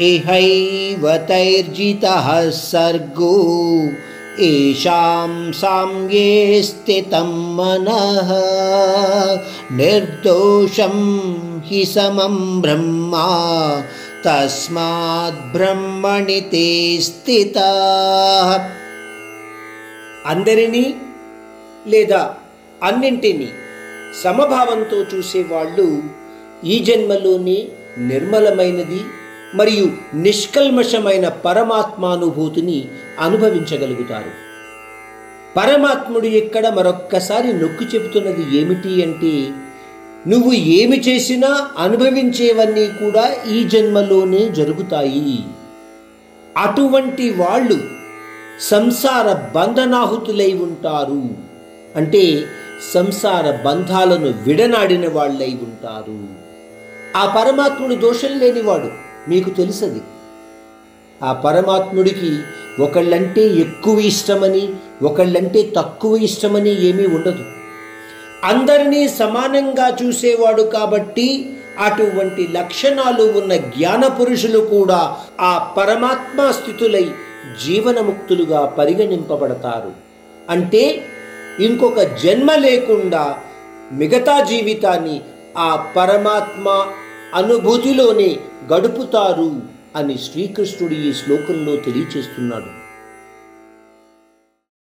इहैव तैर्जितः सर्गो येषां साम्ये स्थितं मनः निर्दोषं हि समं ब्रह्मा तस्मात् ब्रह्मणि ते స్థితాः అందరినీ లేదా అన్నింటినీ సమభావంతో చూసేవాళ్ళు ఈ జన్మలోనే నిర్మలమైనది మరియు నిష్కల్మషమైన పరమాత్మానుభూతిని అనుభవించగలుగుతారు. పరమాత్ముడు ఇక్కడ మరొక్కసారి నొక్కి చెబుతున్నది ఏమిటి అంటే నువ్వు ఏమి చేసినా అనుభవించేవన్నీ కూడా ఈ జన్మలోనే జరుగుతాయి. అటువంటి వాళ్ళు సంసార బంధనాహుతులై ఉంటారు. అంటే సంసార బంధాలను విడనాడిన వాళ్ళై ఉంటారు. ఆ పరమాత్ముడు దోషం లేనివాడు. మీకు తెలుసది. ఆ పరమాత్ముడికి ఒకళ్ళంటే ఎక్కువ ఇష్టమని ఒకళ్ళంటే తక్కువ ఇష్టమని ఏమీ ఉండదు. అందరినీ సమానంగా చూసేవాడు కాబట్టి అటువంటి లక్షణాలు ఉన్న జ్ఞాన పురుషులు కూడా ఆ పరమాత్మ స్థితులై జీవనముక్తులుగా పరిగణింపబడతారు. అంటే ఇంకొక జన్మ లేకుండా మిగతా జీవితాన్ని ఆ పరమాత్మ అనుభూతిలోనే గడుపుతారు అని శ్రీకృష్ణుడు ఈ శ్లోకంలో తెలియచేస్తున్నాడు.